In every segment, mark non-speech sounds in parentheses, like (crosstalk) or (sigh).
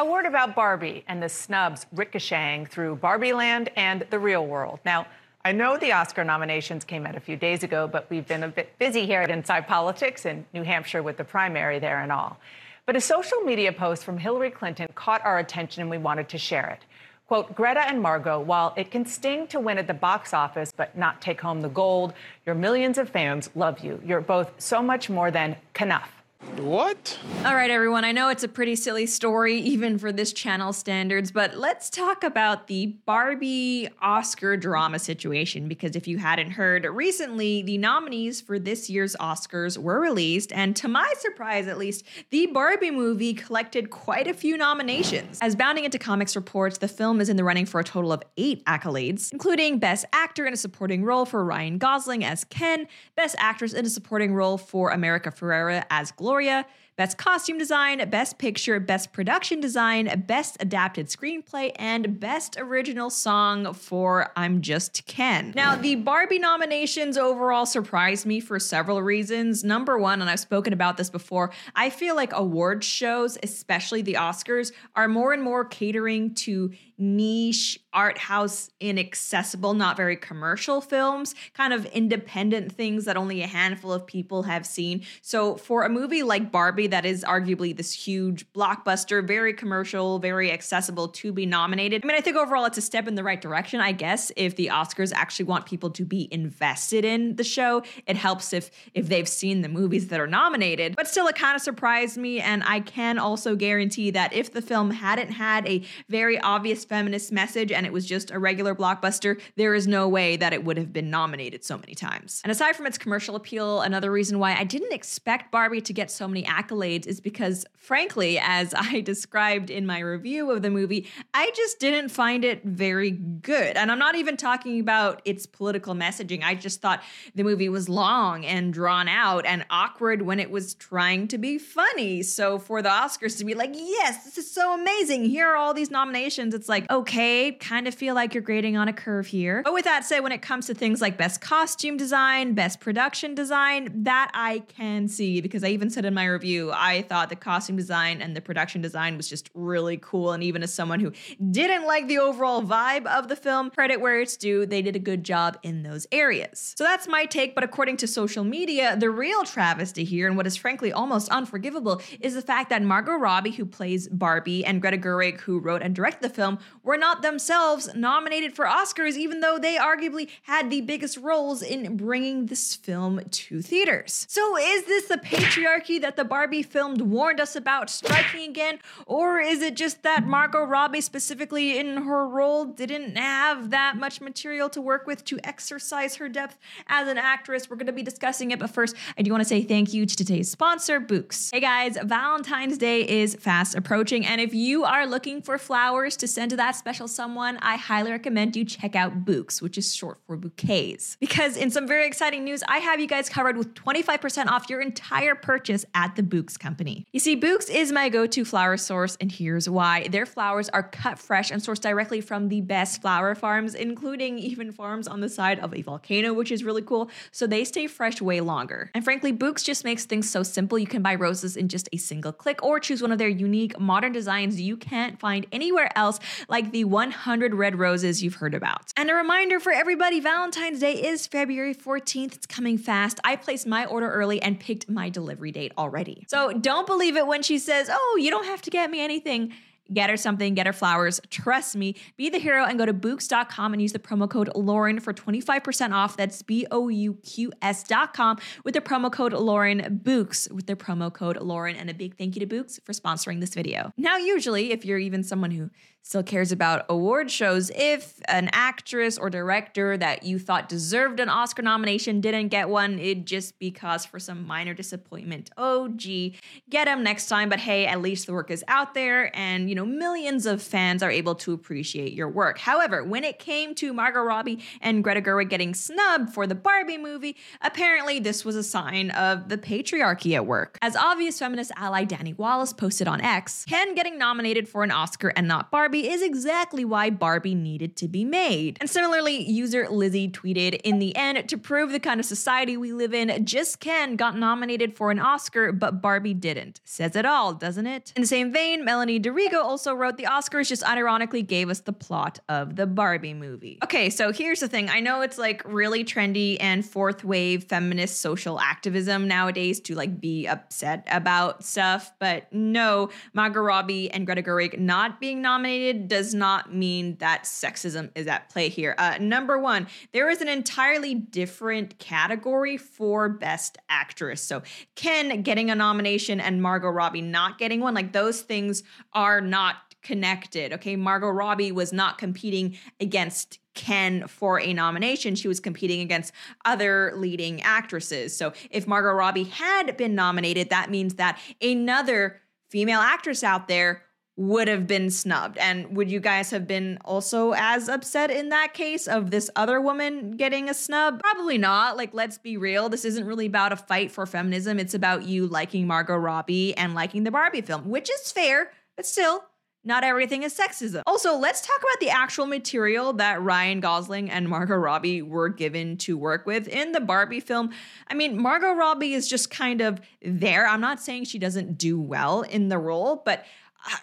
A word about Barbie and the snubs ricocheting through Barbie land and the real world. Now, I know the Oscar nominations came out a few days ago, but we've been a bit busy here at Inside Politics in New Hampshire with the primary there and all. But a social media post from Hillary Clinton caught our attention and we wanted to share it. Quote, Greta and Margot, while it can sting to win at the box office but not take home the gold, your millions of fans love you. You're both so much more than Kenough. What? All right, everyone. I know it's a pretty silly story, even for this channel standards, but let's talk about the Barbie Oscar drama situation. Because if you hadn't heard, recently the nominees for this year's Oscars were released, and to my surprise, at least, the Barbie movie collected quite a few nominations. As Bounding Into Comics reports, the film is in the running for a total of eight accolades, including Best Actor in a Supporting Role for Ryan Gosling as Ken, Best Actress in a Supporting Role for America Ferrera as Gloria. Gloria, Best Costume Design, Best Picture, Best Production Design, Best Adapted Screenplay, and Best Original Song for I'm Just Ken. Now, the Barbie nominations overall surprised me for several reasons. Number one, and I've spoken about this before, I feel like award shows, especially the Oscars, are more and more catering to niche, art house, inaccessible, not very commercial films, kind of independent things that only a handful of people have seen. So for a movie like Barbie, that is arguably this huge blockbuster, very commercial, very accessible to be nominated, I mean, I think overall it's a step in the right direction, I guess, if the Oscars actually want people to be invested in the show. It helps if if they've seen the movies that are nominated. But still, it kind of surprised me, and I can also guarantee that if the film hadn't had a very obvious feminist message and it was just a regular blockbuster, there is no way that it would have been nominated so many times. And aside from its commercial appeal, another reason why I didn't expect Barbie to get so many accolades is because, frankly, as (laughs) I described in my review of the movie, I just didn't find it very good. And I'm not even talking about its political messaging. I just thought the movie was long and drawn out and awkward when it was trying to be funny. So for the Oscars to be like, yes, this is so amazing, here are all these nominations, it's like, like, okay, kind of feel like you're grading on a curve here. But with that said, when it comes to things like best costume design, best production design, that I can see because I even said in my review, I thought the costume design and the production design was just really cool. And even as someone who didn't like the overall vibe of the film, credit where it's due, they did a good job in those areas. So that's my take. But according to social media, the real travesty here, and what is frankly almost unforgivable, is the fact that Margot Robbie, who plays Barbie, and Greta Gerwig, who wrote and directed the film, were not themselves nominated for Oscars, even though they arguably had the biggest roles in bringing this film to theaters. So, is this the patriarchy that the Barbie film warned us about striking again? Or is it just that Margot Robbie, specifically in her role, didn't have that much material to work with to exercise her depth as an actress? We're going to be discussing it, but first, I do want to say thank you to today's sponsor, Bouqs. Hey guys, Valentine's Day is fast approaching, and if you are looking for flowers to send to that special someone, I highly recommend you check out Bouqs, which is short for bouquets. Because in some very exciting news, I have you guys covered with 25% off your entire purchase at the Bouqs company. You see, Bouqs is my go to flower source, and here's why. Their flowers are cut fresh and sourced directly from the best flower farms, including even farms on the side of a volcano, which is really cool. So they stay fresh way longer. And frankly, Bouqs just makes things so simple. You can buy roses in just a single click or choose one of their unique modern designs you can't find anywhere else like the 100 red roses you've heard about. And a reminder for everybody Valentine's Day is February 14th. It's coming fast. I placed my order early and picked my delivery date already. So don't believe it when she says, oh, you don't have to get me anything get her something, get her flowers. Trust me, be the hero and go to Bouqs.com and use the promo code Lauren for 25% off. That's B O U Q S.com with the promo code Lauren Bouqs with the promo code Lauren. And a big thank you to Bouqs for sponsoring this video. Now, usually, if you're even someone who still cares about award shows if an actress or director that you thought deserved an Oscar nomination didn't get one, it'd just be cause for some minor disappointment. Oh, gee, get them next time. But hey, at least the work is out there and, you know, millions of fans are able to appreciate your work. However, when it came to Margot Robbie and Greta Gerwig getting snubbed for the Barbie movie, apparently this was a sign of the patriarchy at work. As obvious feminist ally Danny Wallace posted on X, Ken getting nominated for an Oscar and not Barbie Barbie is exactly why Barbie needed to be made. And similarly, user Lizzie tweeted In the end, to prove the kind of society we live in, just Ken got nominated for an Oscar, but Barbie didn't. Says it all, doesn't it? In the same vein, Melanie DeRigo also wrote The Oscars just unironically gave us the plot of the Barbie movie. Okay, so here's the thing I know it's like really trendy and fourth wave feminist social activism nowadays to like be upset about stuff, but no, Margot Robbie and Greta Gerwig not being nominated does not mean that sexism is at play here. Uh, number one, there is an entirely different category for Best Actress. So Ken getting a nomination and Margot Robbie not getting one, like those things are not connected. Okay, Margot Robbie was not competing against Ken for a nomination. She was competing against other leading actresses. So if Margot Robbie had been nominated, that means that another female actress out there would have been snubbed. And would you guys have been also as upset in that case of this other woman getting a snub? Probably not. Like, let's be real. This isn't really about a fight for feminism. It's about you liking Margot Robbie and liking the Barbie film, which is fair, but still, not everything is sexism. Also, let's talk about the actual material that Ryan Gosling and Margot Robbie were given to work with in the Barbie film. I mean, Margot Robbie is just kind of there. I'm not saying she doesn't do well in the role, but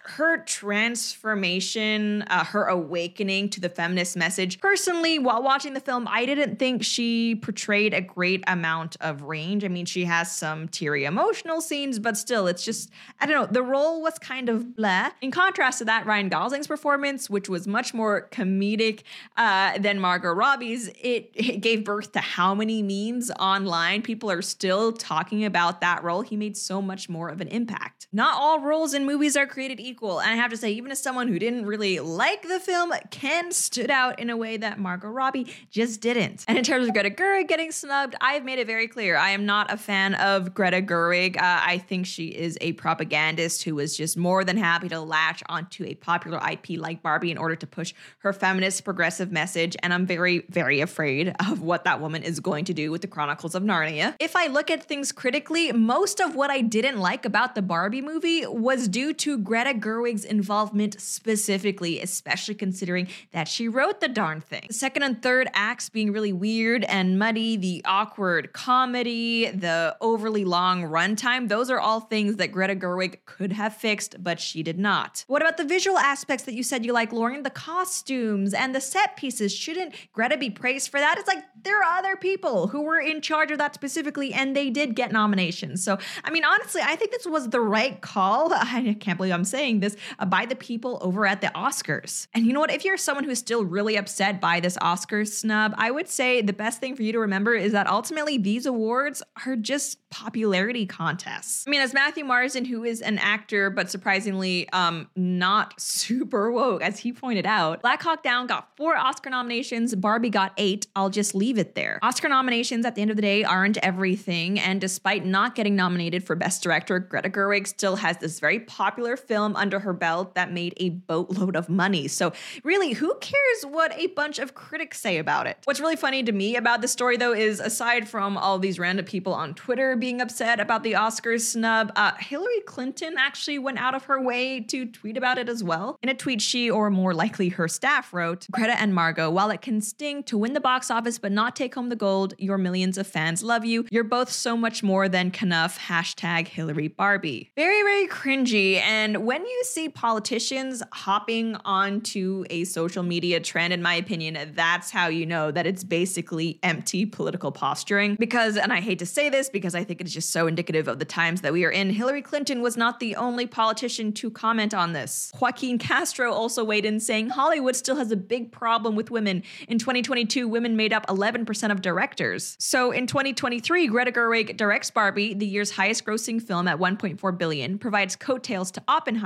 her transformation, uh, her awakening to the feminist message. Personally, while watching the film, I didn't think she portrayed a great amount of range. I mean, she has some teary emotional scenes, but still, it's just, I don't know, the role was kind of blah. In contrast to that, Ryan Gosling's performance, which was much more comedic uh, than Margot Robbie's, it, it gave birth to how many memes online. People are still talking about that role. He made so much more of an impact. Not all roles in movies are created created equal. And I have to say, even as someone who didn't really like the film, Ken stood out in a way that Margot Robbie just didn't. And in terms of Greta Gerwig getting snubbed, I've made it very clear I am not a fan of Greta Gerwig. Uh, I think she is a propagandist who was just more than happy to latch onto a popular IP like Barbie in order to push her feminist progressive message. And I'm very, very afraid of what that woman is going to do with the Chronicles of Narnia. If I look at things critically, most of what I didn't like about the Barbie movie was due to Greta Greta Gerwig's involvement specifically, especially considering that she wrote the darn thing. The second and third acts being really weird and muddy, the awkward comedy, the overly long runtime, those are all things that Greta Gerwig could have fixed, but she did not. What about the visual aspects that you said you like, Lauren? The costumes and the set pieces. Shouldn't Greta be praised for that? It's like there are other people who were in charge of that specifically, and they did get nominations. So, I mean, honestly, I think this was the right call. (laughs) I can't believe I'm saying this uh, by the people over at the Oscars. And you know what? If you're someone who's still really upset by this Oscars snub, I would say the best thing for you to remember is that ultimately these awards are just popularity contests. I mean, as Matthew Marsden, who is an actor but surprisingly um, not (laughs) super woke, as he pointed out, Black Hawk Down got four Oscar nominations, Barbie got eight. I'll just leave it there. Oscar nominations at the end of the day aren't everything, and despite not getting nominated for Best Director, Greta Gerwig still has this very popular film under her belt that made a boatload of money. So, really, who cares what a bunch of critics say about it? What's really funny to me about the story, though, is aside from all these random people on Twitter being upset about the Oscars snub, uh, Hillary Clinton actually went out of her way to tweet about it as well. In a tweet, she, or more likely her staff, wrote Greta and Margot, while it can sting to win the box office but not take home the gold, your millions of fans love you. You're both so much more than Kenough. Hashtag Hillary Barbie. Very, very cringy. And when you see politicians hopping onto a social media trend, in my opinion, that's how you know that it's basically empty political posturing. Because, and I hate to say this because I think it's just so indicative of the times that we are in, Hillary Clinton was not the only politician to comment on this. Joaquin Castro also weighed in saying Hollywood still has a big problem with women. In 2022, women made up 11% of directors. So in 2023, Greta Gerwig directs Barbie, the year's highest grossing film at 1.4 billion, provides coattails to Oppenheimer,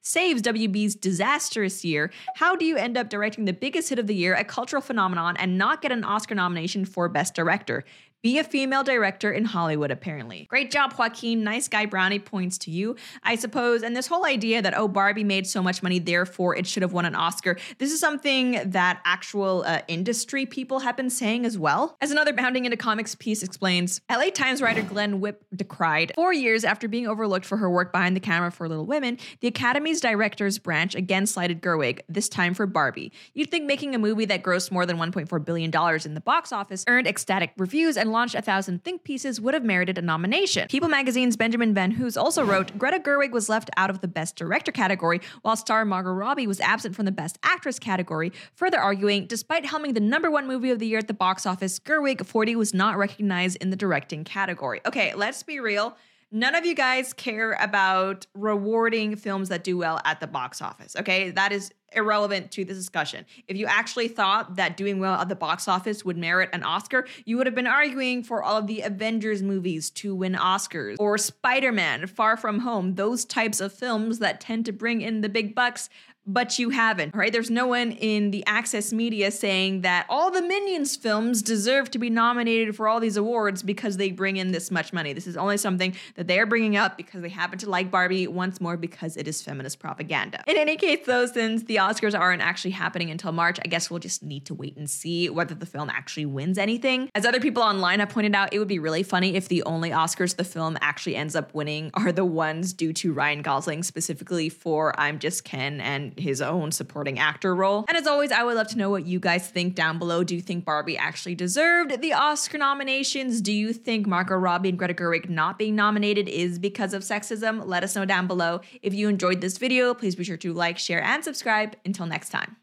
saves WB's disastrous year. How do you end up directing the biggest hit of the year, a cultural phenomenon, and not get an Oscar nomination for Best Director? Be a female director in Hollywood, apparently. Great job, Joaquin. Nice guy brownie points to you, I suppose. And this whole idea that, oh, Barbie made so much money, therefore it should have won an Oscar. This is something that actual uh, industry people have been saying as well. As another Bounding into Comics piece explains, LA Times writer Glenn Whipp decried four years after being overlooked for her work behind the camera for Little Women, the Academy's directors branch again slighted Gerwig, this time for Barbie. You'd think making a movie that grossed more than $1.4 billion in the box office, earned ecstatic reviews, and launched a thousand think pieces would have merited a nomination. People magazine's Benjamin VanHoose also wrote Greta Gerwig was left out of the Best Director category, while star Margot Robbie was absent from the Best Actress category, further arguing, despite helming the number one movie of the year at the box office, Gerwig 40 was not recognized in the directing category. Okay, let's be real. None of you guys care about rewarding films that do well at the box office. Okay, that is irrelevant to this discussion. If you actually thought that doing well at the box office would merit an Oscar, you would have been arguing for all of the Avengers movies to win Oscars or Spider Man, Far From Home, those types of films that tend to bring in the big bucks but you haven't, right? There's no one in the access media saying that all the Minions films deserve to be nominated for all these awards because they bring in this much money. This is only something that they are bringing up because they happen to like Barbie once more because it is feminist propaganda. In any case, though, since the Oscars aren't actually happening until March, I guess we'll just need to wait and see whether the film actually wins anything. As other people online have pointed out, it would be really funny if the only Oscars the film actually ends up winning are the ones due to Ryan Gosling, specifically for I'm Just Ken and his own supporting actor role. And as always, I would love to know what you guys think down below. Do you think Barbie actually deserved the Oscar nominations? Do you think Margot Robbie and Greta Gerwig not being nominated is because of sexism? Let us know down below. If you enjoyed this video, please be sure to like, share, and subscribe. Until next time.